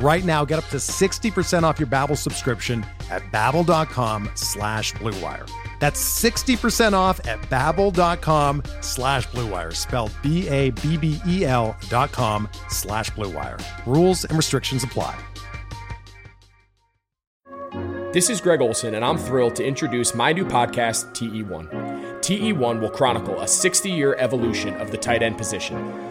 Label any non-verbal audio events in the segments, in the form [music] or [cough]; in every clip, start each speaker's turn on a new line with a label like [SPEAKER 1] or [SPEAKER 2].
[SPEAKER 1] Right now, get up to 60% off your Babbel subscription at babbel.com slash bluewire. That's 60% off at babbel.com slash bluewire, spelled B-A-B-B-E-L dot com slash bluewire. Rules and restrictions apply.
[SPEAKER 2] This is Greg Olsen, and I'm thrilled to introduce my new podcast, TE1. TE1 will chronicle a 60 year evolution of the tight end position,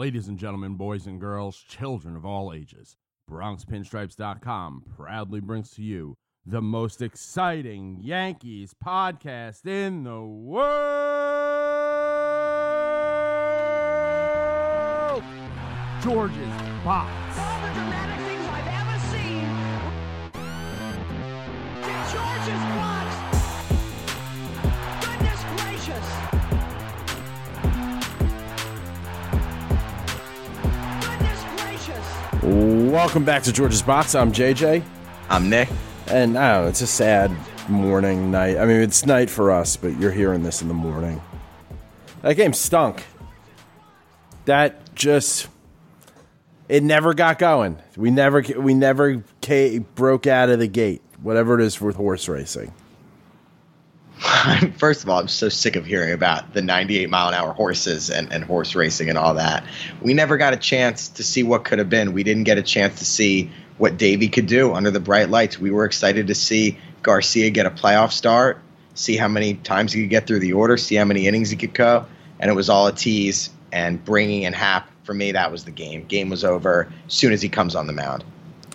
[SPEAKER 3] Ladies and gentlemen, boys and girls, children of all ages, BronxPinstripes.com proudly brings to you the most exciting Yankees podcast in the world. George's Box.
[SPEAKER 4] All the dramatic things I've ever seen. George's box.
[SPEAKER 5] Welcome back to George's Box. I'm JJ,
[SPEAKER 6] I'm Nick.
[SPEAKER 5] and I don't know, it's a sad morning, night. I mean, it's night for us, but you're hearing this in the morning. That game stunk. That just it never got going. We never we never ca broke out of the gate. Whatever it is with horse racing. [laughs]
[SPEAKER 6] First of all, I'm so sick of hearing about the 98 mile an hour horses and, and horse racing and all that. We never got a chance to see what could have been. We didn't get a chance to see what Deivi could do under the bright lights. We were excited to see Garcia get a playoff start, see how many times he could get through the order, see how many innings he could go, and it was all a tease. And bringing in Happ for me, that was the game. Game was over as soon as he comes on the mound.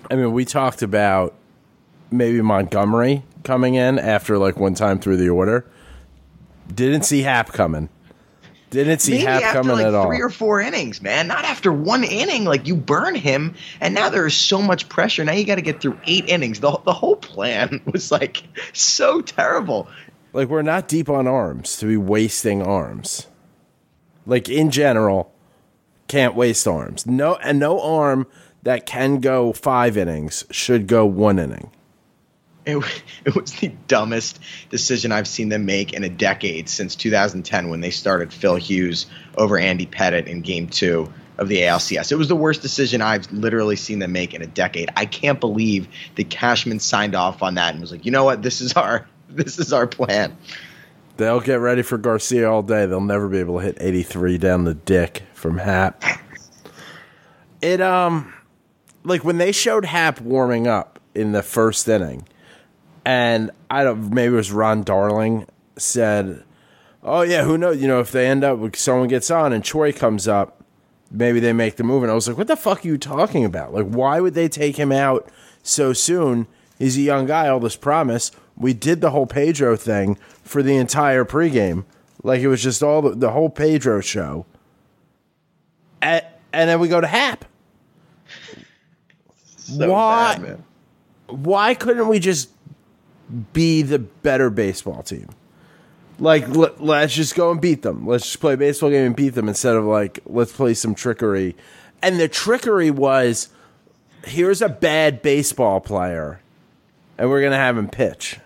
[SPEAKER 5] I mean, we talked about maybe Montgomery coming in after like one time through the order. Didn't see Happ coming. Didn't see
[SPEAKER 6] Maybe
[SPEAKER 5] Happ
[SPEAKER 6] after
[SPEAKER 5] coming
[SPEAKER 6] like
[SPEAKER 5] at all.
[SPEAKER 6] three or four innings, man. Not after one inning. Like you burn him, and now there is so much pressure. Now you got to get through eight innings. The the whole plan [laughs] was like so terrible.
[SPEAKER 5] like we're not deep on arms to be wasting arms. Like in general, can't waste arms. No, and no arm that can go five innings should go one inning. [laughs]
[SPEAKER 6] It, it was the dumbest decision I've seen them make in a decade since 2010 when they started Phil Hughes over Andy Pettitte in Game Two of the ALCS. It was the worst decision I've literally seen them make in a decade. I can't believe that Cashman signed off on that and was like, you know what, this is our [laughs] this is our plan.
[SPEAKER 5] They'll get ready for Garcia all day. They'll never be able to hit 83 down the dick from Happ. [laughs] It um like when they showed Happ warming up in the first inning, and I don't maybe it was Ron Darling said, "Oh yeah, who knows? You know, if they end up with someone gets on and Choi comes up, maybe they make the move." And I was like, "What the fuck are you talking about? Like, why would they take him out so soon? He's a young guy. All this promise. We did the whole Pedro thing for the entire pregame, like it was just all the, the whole Pedro show." At, and then we go to Happ.
[SPEAKER 6] So
[SPEAKER 5] Why?
[SPEAKER 6] bad,
[SPEAKER 5] why couldn't we just be the better baseball team? Like, let, let's just go and beat them. Let's just play a baseball game and beat them instead of like, let's play some trickery. And the trickery was here's a bad baseball player, and we're going to have him pitch.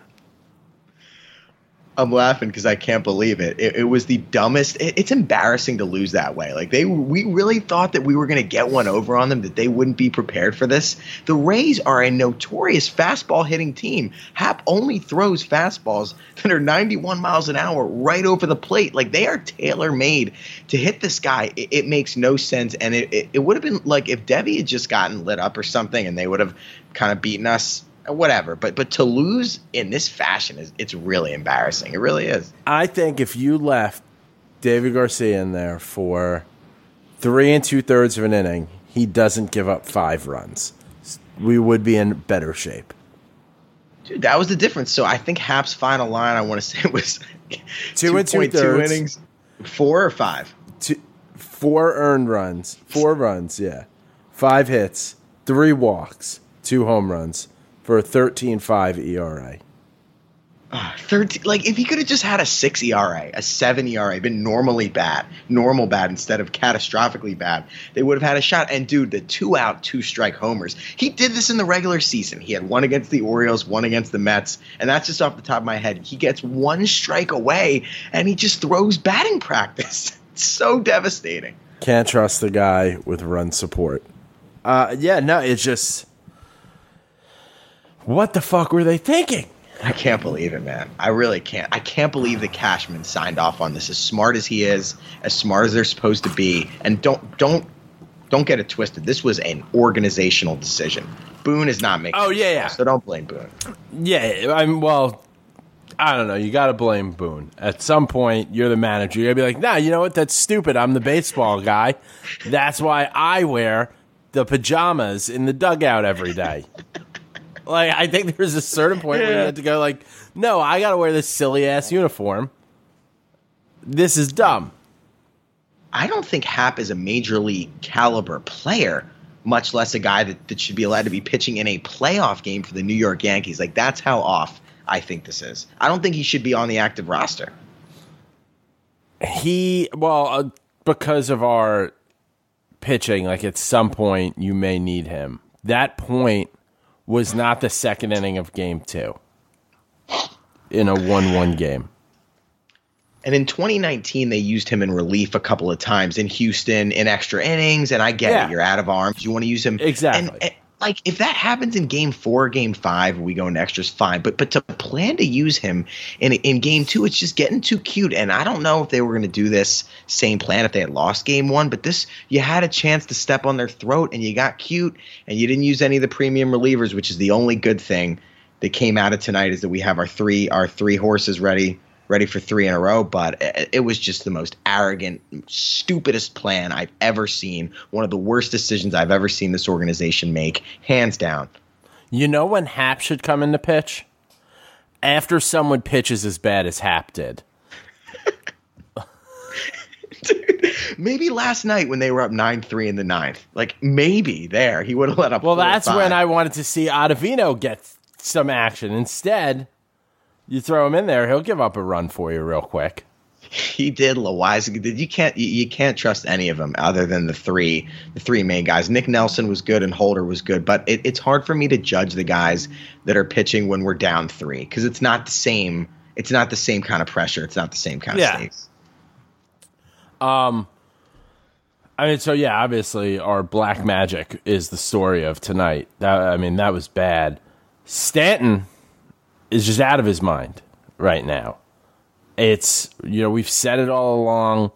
[SPEAKER 6] I'm laughing because I can't believe it. It, it was the dumbest. It, it's embarrassing to lose that way. Like they, we really thought that we were going to get one over on them. That they wouldn't be prepared for this. The Rays are a notorious fastball hitting team. Happ only throws fastballs that are 91 miles an hour right over the plate. Like they are tailor made to hit this guy. It, it makes no sense. And it, it, it would have been like if Debbie had just gotten lit up or something, and they would have kind of beaten us whatever. But but to lose in this fashion is it's really embarrassing. It really is.
[SPEAKER 5] I think if you left David Garcia in there for three and two thirds of an inning, he doesn't give up five runs. We would be in better shape.
[SPEAKER 6] Dude, that was the difference. So I think Happ's final line, I want to [laughs] say, was
[SPEAKER 5] Two and two
[SPEAKER 6] 2.2
[SPEAKER 5] thirds.
[SPEAKER 6] innings, four or five.
[SPEAKER 5] Two, four earned runs, four runs, yeah, five hits, three walks, two home runs for a 13-5 ERA.
[SPEAKER 6] Ah, 13 like if he could have just had a 6 ERA, a 7 ERA, been normally bad, normal bad instead of catastrophically bad, they would have had a shot. And dude, the two out, two strike homers. He did this in the regular season. He had one against the Orioles, one against the Mets, and that's just off the top of my head. He gets one strike away and he just throws batting practice. [laughs] It's so devastating.
[SPEAKER 5] Can't trust the guy with run support. Uh, yeah, no, it's just what the fuck were they thinking?
[SPEAKER 6] I can't believe it, man. I really can't. I can't believe that Cashman signed off on this. As smart as he is, as smart as they're supposed to be, and don't don't don't get it twisted. This was an organizational decision. Boone is not making.
[SPEAKER 5] Oh, yeah, yeah.
[SPEAKER 6] So don't blame Boone.
[SPEAKER 5] Yeah, I'm well. I don't know. You got to blame Boone. At some point, you're the manager. You're gonna be like, nah, you know what? That's stupid. I'm the baseball guy. That's why I wear the pajamas in the dugout every day. [laughs] like, I think there's a certain point where you
[SPEAKER 6] Yeah.
[SPEAKER 5] have to go, like, no, I got to wear this silly ass uniform. This is dumb.
[SPEAKER 6] I don't think Happ is a major league caliber player, much less a guy that, that should be allowed to be pitching in a playoff game for the New York Yankees. Like that's how off I think this is. I don't think he should be on the active roster.
[SPEAKER 5] He well uh, because of our pitching. Like at some point, you may need him. That point was not the second inning of Game Two in a one-one game.
[SPEAKER 6] And in 2019, they used him in relief a couple of times in Houston in extra innings. And I get
[SPEAKER 5] Yeah.
[SPEAKER 6] it, you're out of arms. You want to use him
[SPEAKER 5] Exactly.
[SPEAKER 6] And, like if that happens in Game Four, Game Five, we go into extras, fine. But but to plan to use him in in Game Two, it's just getting too cute. And I don't know if they were going to do this same plan if they had lost Game One. But this, you had a chance to step on their throat, and you got cute, and you didn't use any of the premium relievers, which is the only good thing that came out of tonight is that we have our three our three horses ready ready for three in a row but it, it was just the most arrogant stupidest plan i've ever seen one of the worst decisions i've ever seen this organization make hands down
[SPEAKER 5] You know when Happ should come in to pitch? After someone pitches as bad as Happ did.
[SPEAKER 6] maybe last night when they were up 9-3 in the ninth like maybe there he would have let up
[SPEAKER 5] Well, that's when I wanted to see Ottavino get some action. Instead, you throw him in there, he'll give up a run for you real quick.
[SPEAKER 6] he did Loaisiga did you can't you, you can't trust any of them other than the three the three main guys. Nick Nelson was good and Holder was good, but it, it's hard for me to judge the guys that are pitching when we're down three because it's not the same. It's not the same kind of pressure. It's not the same kind
[SPEAKER 5] Yeah.
[SPEAKER 6] of stakes. Um.
[SPEAKER 5] I mean, so yeah, obviously our black magic is the story of tonight. That I mean, that was bad. Stanton is just out of his mind right now. It's you know we've said it all along.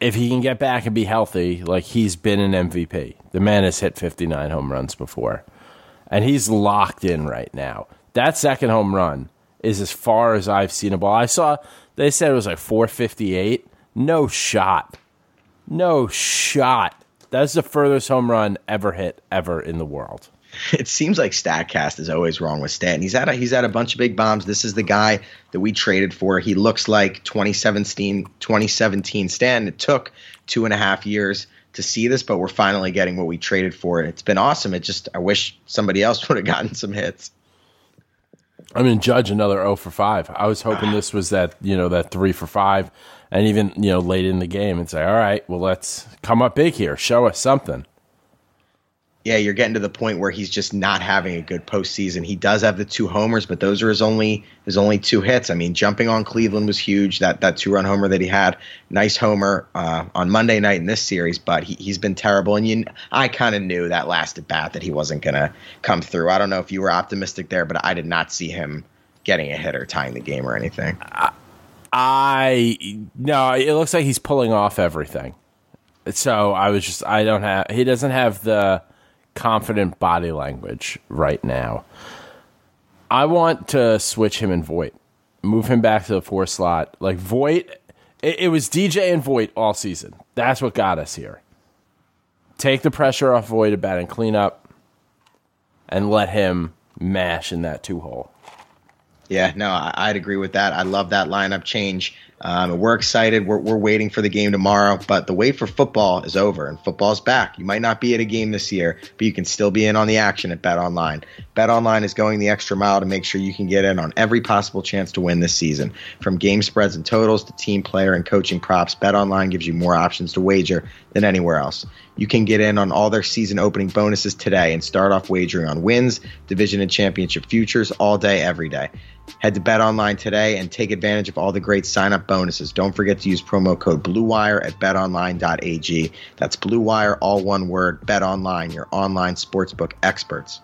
[SPEAKER 5] If he can get back and be healthy, like he's been an MVP. The man has hit 59 home runs before, and he's locked in right now. That second home run is as far as I've seen a ball. I saw they said it was like 458. No shot. No shot. That's the furthest home run ever hit ever in the world. [laughs]
[SPEAKER 6] It seems like Statcast is always wrong with Stanton. He's had a, he's had a bunch of big bombs. This is the guy that we traded for. He looks like 2017 2017 Stanton. It took two and a half years to see this, but we're finally getting what we traded for. It's been awesome. It just I wish somebody else [laughs] would have gotten some hits.
[SPEAKER 5] I mean, Judge another 0 for 5. I was hoping this was that, you know, that 3 for 5 and even, you know, late in the game and say, "All right, well let's come up big here. Show us something."
[SPEAKER 6] Yeah, you're getting to the point where he's just not having a good postseason. He does have the two homers, but those are his only his only two hits. I mean, jumping on Cleveland was huge. That that two run homer that he had, nice homer uh, on Monday night in this series. But he, he's been terrible, and you, I kind of knew that last at bat that he wasn't gonna come through. I don't know if you were optimistic there, but I did not see him getting a hit or tying the game or anything.
[SPEAKER 5] I no, it looks like he's pulling off everything. So I was just I don't have he doesn't have the confident body language right now. I want to switch him and Voit. Move him back to the four slot. Like Voit it, it was DJ and Voit all season. That's what got us here. Take the pressure off Voit about and clean up and let him mash in that two hole.
[SPEAKER 6] Yeah, no, I, I'd agree with that. I love that lineup change. Um, we're excited. We're, we're waiting for the game tomorrow, but the wait for football is over and football's back. You might not be at a game this year, but you can still be in on the action at Bet Online. Bet Online is going the extra mile to make sure you can get in on every possible chance to win this season. From game spreads and totals to team player and coaching props, Bet Online gives you more options to wager than anywhere else. You can get in on all their season opening bonuses today and start off wagering on wins, division and championship futures all day, every day. Head to Bet Online today and take advantage of all the great sign up bonuses. Don't forget to use promo code BLUEWIRE at betonline.ag. That's BLUEWIRE, all one word. Bet Online, your online sportsbook experts.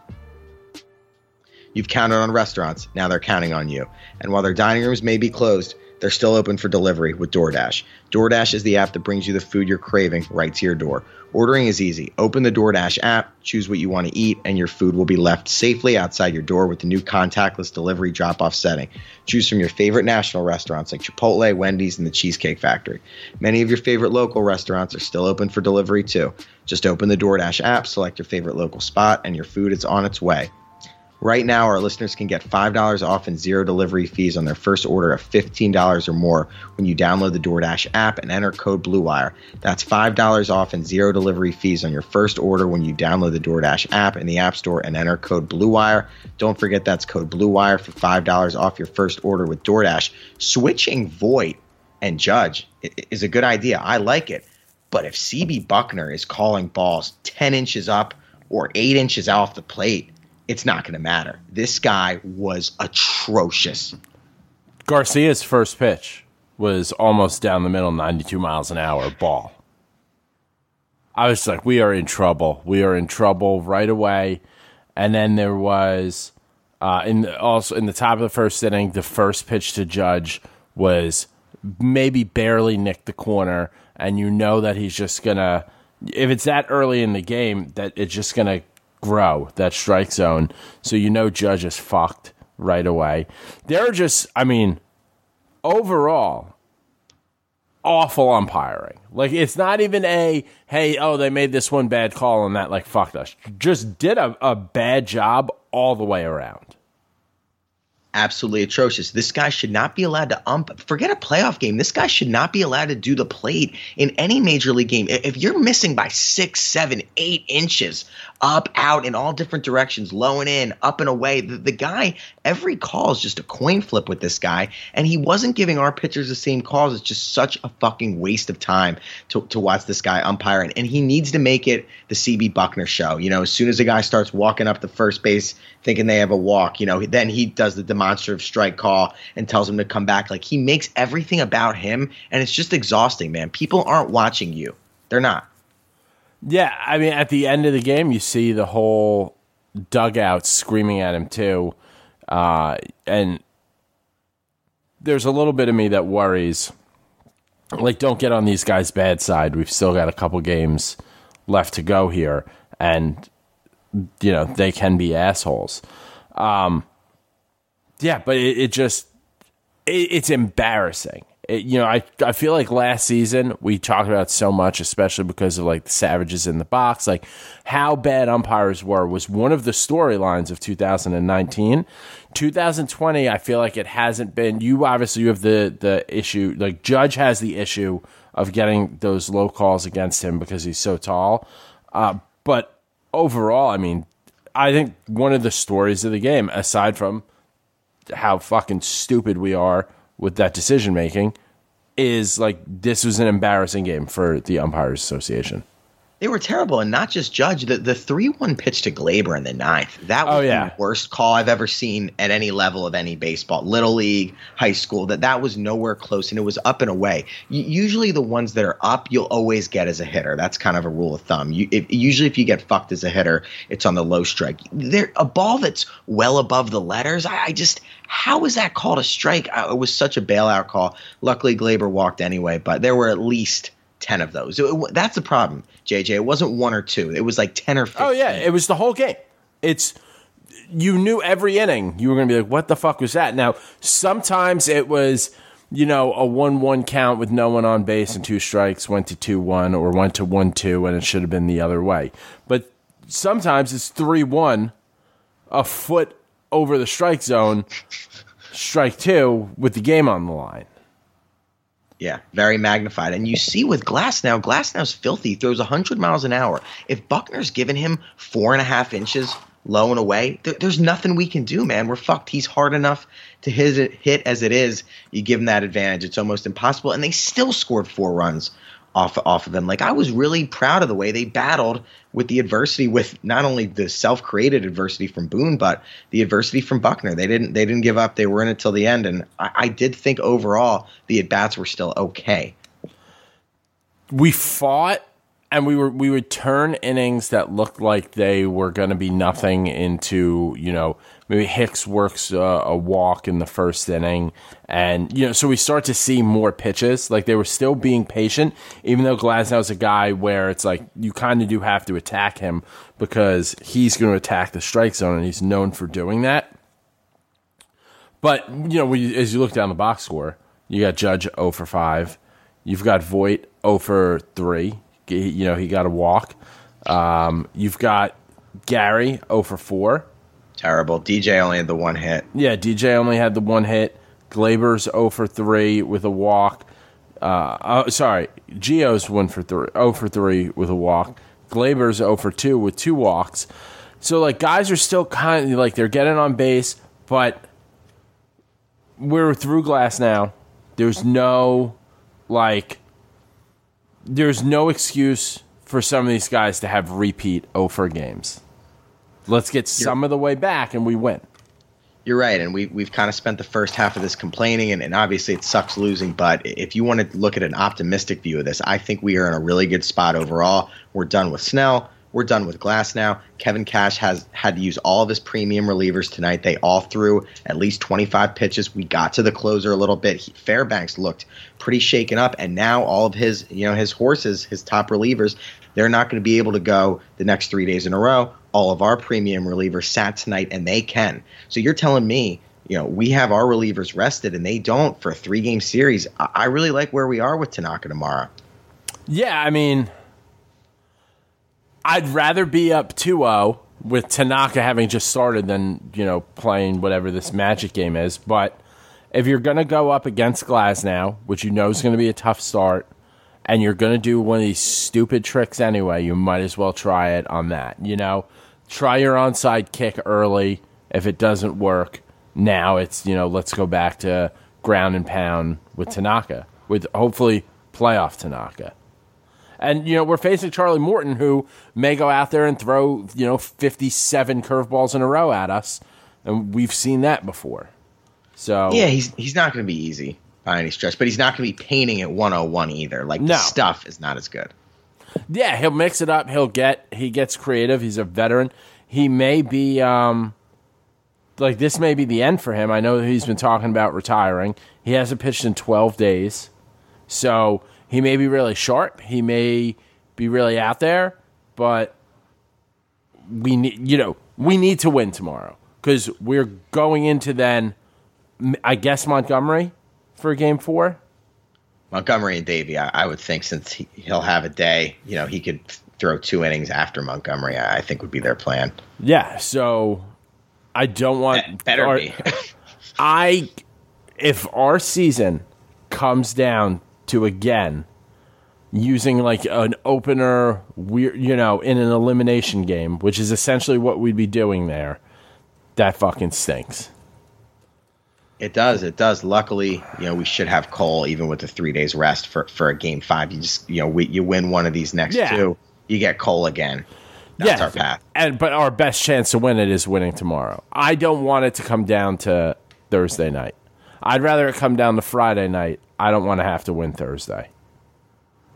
[SPEAKER 6] You've counted on restaurants, now they're counting on you. And while their dining rooms may be closed, they're still open for delivery with DoorDash. DoorDash is the app that brings you the food you're craving right to your door. Ordering is easy. Open the DoorDash app, choose what you want to eat, and your food will be left safely outside your door with the new contactless delivery drop off setting. Choose from your favorite national restaurants like Chipotle, Wendy's, and the Cheesecake Factory. Many of your favorite local restaurants are still open for delivery too. Just open the DoorDash app, select your favorite local spot, and your food is on its way. Right now, our listeners can get $5 off and zero delivery fees on their first order of $15 or more when you download the DoorDash app and enter code BLUEWIRE. That's $5 off and zero delivery fees on your first order when you download the DoorDash app in the App Store and enter code BLUEWIRE. Don't forget that's code BLUEWIRE for $5 off your first order with DoorDash. Switching Voit and Judge is a good idea. I like it. But if CB Bucknor is calling balls 10 inches up or 8 inches off the plate, it's not going to matter. This guy was atrocious.
[SPEAKER 5] Garcia's first pitch was almost down the middle, 92 miles an hour ball. I was like, we are in trouble. We are in trouble right away. And then there was uh, in the, also in the top of the first inning, the first pitch to Judge was maybe barely nicked the corner, and you know that he's just gonna. If it's that early in the game, that it's just gonna grow that strike zone. So you know Judge is fucked right away. They're just, I mean, overall, awful umpiring. Like it's not even a hey, oh, they made this one bad call and that like fucked us. Just did a, a bad job all the way around.
[SPEAKER 6] Absolutely atrocious. This guy should not be allowed to ump. Forget a playoff game. This guy should not be allowed to do the plate in any major league game. If you're missing by six, seven, eight inches, up, out, in all different directions, low and in, up and away, the, the guy, every call is just a coin flip with this guy. And he wasn't giving our pitchers the same calls. It's just such a fucking waste of time to, to watch this guy umpire. And, and he needs to make it the CB Bucknor show. You know, as soon as a guy starts walking up the first base thinking they have a walk, you know, then he does the demonstrative strike call and tells him to come back. Like he makes everything about him. And it's just exhausting, man. People aren't watching you. They're not.
[SPEAKER 5] Yeah, I mean, at the end of the game, you see the whole dugout screaming at him too, uh, and there's a little bit of me that worries. Like, don't get on these guys' bad side. We've still got a couple games left to go here, and you know they can be assholes. Um, yeah, but it, it just it, it's embarrassing it, you know, I I feel like last season we talked about so much, especially because of like the savages in the box, like how bad umpires were was one of the storylines of 2019. 2020, I feel like it hasn't been. You obviously you have the the issue, like Judge has the issue of getting those low calls against him because he's so tall. Uh, but overall, I mean, I think one of the stories of the game, aside from how fucking stupid we are with that decision making is like this was an embarrassing game for the umpires association.
[SPEAKER 6] They were terrible, and not just Judge. The the three one pitch to Gleyber in the ninth. That oh, was
[SPEAKER 5] Oh, yeah.
[SPEAKER 6] the worst call I've ever seen at any level of any baseball, little league, high school. That that was nowhere close, and it was up and away. U- usually, the ones that are up, you'll always get as a hitter. That's kind of a rule of thumb. You, if, usually, if you get fucked as a hitter, it's on the low strike. There, a ball that's well above the letters. I, I just how is that called a strike? I, it was such a bailout call. Luckily, Gleyber walked anyway, but there were at least. 10 of those. It- it- that's the problem, JJ. It wasn't one or two. It was like 10 or 15.
[SPEAKER 5] Oh yeah, it was the whole game. It's you knew every inning you were going to be like, "What the fuck was that?" Now sometimes it was you know a one-one count with no one on base and two strikes went to two-one or went to one-two and it should have been the other way. But sometimes it's three-one, a foot over the strike zone, strike two with the game on the line.
[SPEAKER 6] Yeah, very magnified. And you see with Glasnow, Glass now's filthy. Throws 100 miles an hour. If Bucknor's given him four and a half inches low and away, there, there's nothing we can do, man. We're fucked. He's hard enough to his hit as it is. You give him that advantage. It's almost impossible. And they still scored four runs off off of him. Like I was really proud of the way they battled with the adversity, with not only the self-created adversity from Boone, but the adversity from Bucknor. They didn't they didn't give up. They were in it till the end, and I, I did think overall the at bats were still okay.
[SPEAKER 5] we fought and we were we would turn innings that looked like they were going to be nothing into you know maybe Hicks works uh, a walk in the first inning and you know so we start to see more pitches like they were still being patient even though Glasnow's a guy where it's like you kind of do have to attack him because he's going to attack the strike zone and he's known for doing that but you know, you, as you look down the box score, you got Judge 0 for 5. You've got Voit 0 for 3. You know, he got a walk. Um, you've got Gary 0 for 4.
[SPEAKER 6] Terrible. DJ only had the one hit.
[SPEAKER 5] Yeah, DJ only had the one hit. Gleyber's 0 for 3 with a walk. Uh, oh, sorry, Gio's 1 for 3, 0 for 3 with a walk. Gleyber's 0 for 2 with two walks. So, like, guys are still kind of like they're getting on base, but we're through Glasnow. There's no, like, there's no excuse for some of these guys to have repeat 0 for games. Let's get some of the way back and we win.
[SPEAKER 6] You're right, and we we've kind of spent the first half of this complaining, and, and obviously it sucks losing. But if you want to look at an optimistic view of this, I think we are in a really good spot overall. We're done with Snell. We're done with Glasnow. Kevin Cash has had to use all of his premium relievers tonight. They all threw at least 25 pitches. We got to the closer a little bit. He, Fairbanks looked pretty shaken up, and now all of his, you know, his horses, his top relievers, they're not going to be able to go the next three days in a row. All of our premium relievers sat tonight, and they can. So you're telling me, you know, we have our relievers rested, and they don't for a three game series. I, really like where we are with Tanaka tomorrow.
[SPEAKER 5] Yeah, I mean, I'd rather be up 2 0 with Tanaka having just started than, you know, playing whatever this magic game is. But if you're going to go up against Glasnow, which you know is going to be a tough start, and you're going to do one of these stupid tricks anyway, you might as well try it on that. You know, try your onside kick early. If it doesn't work, now it's, you know, let's go back to ground and pound with Tanaka, with hopefully playoff Tanaka. And you know we're facing Charlie Morton, who may go out there and throw you know fifty-seven curveballs in a row at us, and we've seen that before. So
[SPEAKER 6] Yeah, he's he's not going to be easy by any stretch, but he's not going to be painting at 101 either. Like
[SPEAKER 5] No.
[SPEAKER 6] the stuff is not as good.
[SPEAKER 5] yeah, he'll mix it up. He'll get he gets creative. He's a veteran. He may be um like this may be the end for him. I know he's been talking about retiring. He hasn't pitched in twelve days, so he may be really sharp. He may be really out there, but we need you know we need to win tomorrow because we're going into then I guess Montgomery for game four.
[SPEAKER 6] Montgomery and Deivi, I, I would think since he, he'll have a day, you know, he could throw two innings after Montgomery. I, I think would be their plan.
[SPEAKER 5] Yeah, so I don't want
[SPEAKER 6] Better
[SPEAKER 5] our-
[SPEAKER 6] be. [laughs]
[SPEAKER 5] I if our season comes down to again using like an opener weird you know in an elimination game which is essentially what we'd be doing there that fucking stinks
[SPEAKER 6] It does. It does. Luckily, you know, we should have Cole even with the three days rest for, for a game five. You just, you know, we, you win one of these next
[SPEAKER 5] Yeah.
[SPEAKER 6] two, you get Cole again. That's
[SPEAKER 5] yeah,
[SPEAKER 6] our path.
[SPEAKER 5] And but our best chance to win it is winning tomorrow. I don't want it to come down to Thursday night. I'd rather it come down to Friday night. I don't want to have to win Thursday.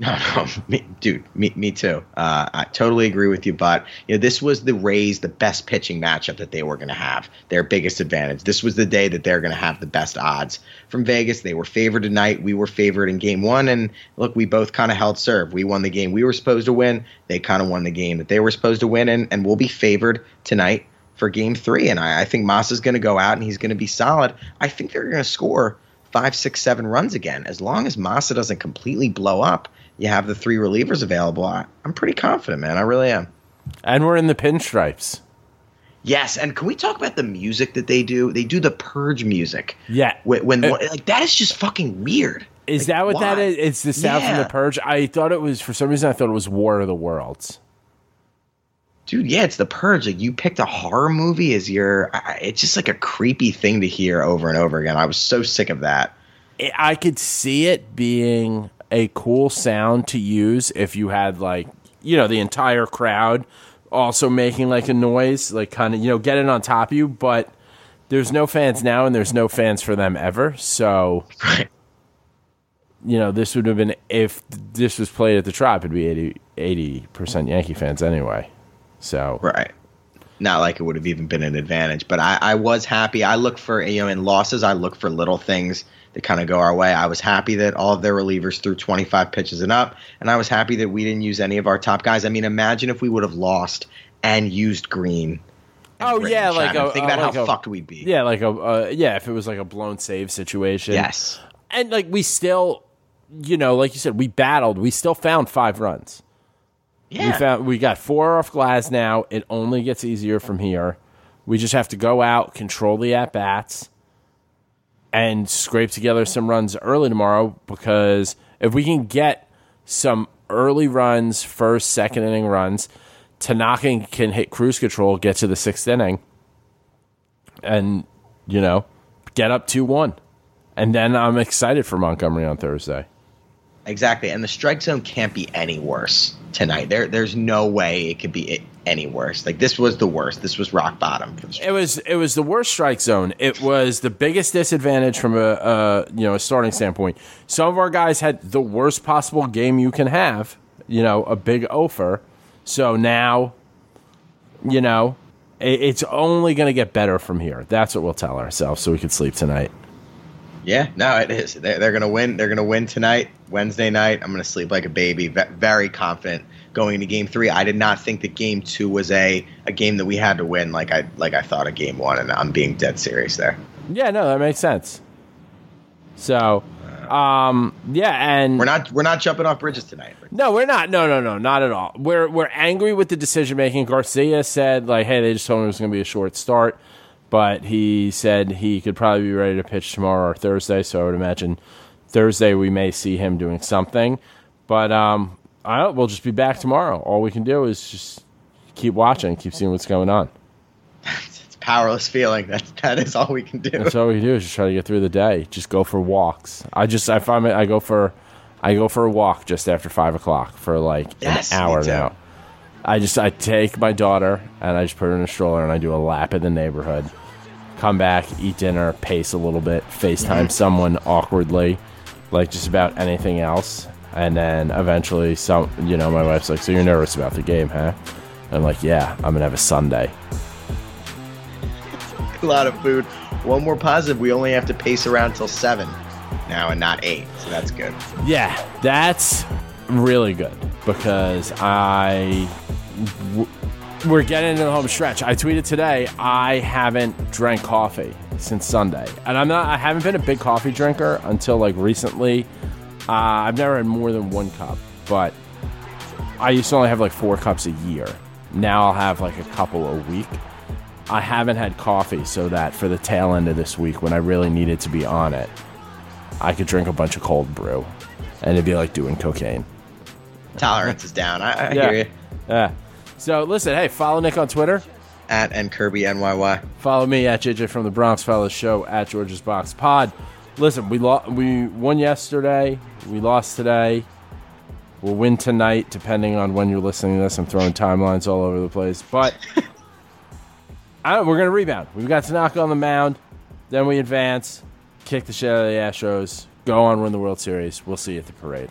[SPEAKER 5] [laughs]
[SPEAKER 6] No, no, me, dude, me, me too. Uh, I totally agree with you, but you know, this was the Rays, the best pitching matchup that they were going to have, their biggest advantage. This was the day that they're going to have the best odds from Vegas. They were favored tonight. We were favored in Game One, and look, we both kind of held serve. We won the game we were supposed to win. They kind of won the game that they were supposed to win, and and we'll be favored tonight for Game Three. And I, I think Moss is going to go out and he's going to be solid. I think they're going to score five, six, seven runs again. As long as Masa doesn't completely blow up, you have the three relievers available. I, I'm pretty confident, man. I really am.
[SPEAKER 5] And we're in the pinstripes.
[SPEAKER 6] Yes, and can we talk about the music that they do? They do the purge music.
[SPEAKER 5] Yeah.
[SPEAKER 6] When, when
[SPEAKER 5] Uh,
[SPEAKER 6] like that is just fucking weird.
[SPEAKER 5] Is
[SPEAKER 6] Like,
[SPEAKER 5] that what that
[SPEAKER 6] why?
[SPEAKER 5] is? It's the sound from the Purge. I thought it was for some reason. I thought it was War of the Worlds.
[SPEAKER 6] Dude, yeah, it's the purge. Like you picked a horror movie as your. It's just like a creepy thing to hear over and over again. I was so sick of that.
[SPEAKER 5] I could see it being a cool sound to use if you had like you know the entire crowd also making like a noise, like kind of you know getting on top of you. But there's no fans now, and there's no fans for them ever. So
[SPEAKER 6] Right.
[SPEAKER 5] you know this would have been if this was played at the Trop, it'd be 80 percent Yankee fans anyway. So
[SPEAKER 6] Right. Not like it would have even been an advantage, but I, I was happy. I look for you know in losses, I look for little things that kind of go our way. I was happy that all of their relievers threw 25 pitches and up, and I was happy that we didn't use any of our top guys. I mean, imagine if we would have lost and used Green. and
[SPEAKER 5] Oh,
[SPEAKER 6] Britton
[SPEAKER 5] yeah, like a-
[SPEAKER 6] think
[SPEAKER 5] uh,
[SPEAKER 6] about
[SPEAKER 5] like
[SPEAKER 6] how
[SPEAKER 5] a-
[SPEAKER 6] fucked we'd be.
[SPEAKER 5] yeah, like a uh, yeah, if it was like a blown save situation.
[SPEAKER 6] Yes.
[SPEAKER 5] and like we still, you know, like you said, we battled. We still found five runs.
[SPEAKER 6] Yeah, We
[SPEAKER 5] found we got four off Glasnow. It only gets easier from here. We just have to go out, control the at bats, and scrape together some runs early tomorrow. Because if we can get some early runs, first, second inning runs, Tanaka can hit cruise control, get to the sixth inning, and you know, get up two one. And then I'm excited for Montgomery on Thursday.
[SPEAKER 6] Exactly, and the strike zone can't be any worse tonight. There, there's no way it could be any worse. Like this was the worst. This was rock bottom for the strike.
[SPEAKER 5] It was it was the worst strike zone. It was the biggest disadvantage from a, a you know a starting standpoint. Some of our guys had the worst possible game you can have. You know, a big offer. So now, you know, it, it's only going to get better from here. That's what we'll tell ourselves, so we can sleep tonight.
[SPEAKER 6] Yeah, no, it is. They're, they're gonna win. They're gonna win tonight, Wednesday night. I'm gonna sleep like a baby. Ve- very confident going into Game Three. I did not think that Game Two was a, a game that we had to win, like I like I thought of Game One, and I'm being dead serious there.
[SPEAKER 5] Yeah, no, that makes sense. So, um, yeah, and
[SPEAKER 6] We're not we're not jumping off bridges tonight.
[SPEAKER 5] No, we're not. No, no, no, not at all. We're we're angry with the decision making. Garcia said like, "Hey, they just told me it was going to be a short start," but he said he could probably be ready to pitch tomorrow or Thursday. So I would imagine Thursday we may see him doing something. But um, I don't, we'll just be back tomorrow. All we can do is just keep watching, keep seeing what's going on. [laughs]
[SPEAKER 6] It's a powerless feeling. That that is all we can do.
[SPEAKER 5] That's all we can do is just try to get through the day. Just go for walks. I just I find it, I go for I go for a walk just after five o'clock for like
[SPEAKER 6] Yes,
[SPEAKER 5] an hour now. I just I take my daughter and I just put her in a stroller and I do a lap in the neighborhood. Come back, eat dinner, pace a little bit, FaceTime mm-hmm. someone awkwardly, like just about anything else, and then eventually some you know my wife's like, so you're nervous about the game, huh? I'm like, yeah, I'm gonna have a Sunday.
[SPEAKER 6] a lot of food. One more positive. We only have to pace around till seven now, and not eight. So that's good.
[SPEAKER 5] Yeah, that's really good because I w- we're getting into the home stretch. I tweeted today I haven't drank coffee since Sunday, and I'm not. I haven't been a big coffee drinker until like recently. Uh, I've never had more than one cup, but I used to only have like four cups a year. Now I'll have like a couple a week. I haven't had coffee so that for the tail end of this week, when I really needed to be on it, I could drink a bunch of cold brew, and it'd be like doing cocaine.
[SPEAKER 6] Tolerance is down. I, I
[SPEAKER 5] Yeah.
[SPEAKER 6] hear you.
[SPEAKER 5] Yeah. So listen, hey, follow Nick on Twitter.
[SPEAKER 6] At and Kirby NYY.
[SPEAKER 5] Follow me at JJ from the Bronx. Follow the show at George's Box Pod. Listen, we lo- we won yesterday. We lost today.
[SPEAKER 3] We'll win tonight, depending on when you're listening to this. I'm throwing timelines all over the place, but [laughs] I, we're gonna rebound. We've got Tanaka on the mound, then we advance, kick the shit out of the Astros, go on, win the World Series. We'll see you at the parade.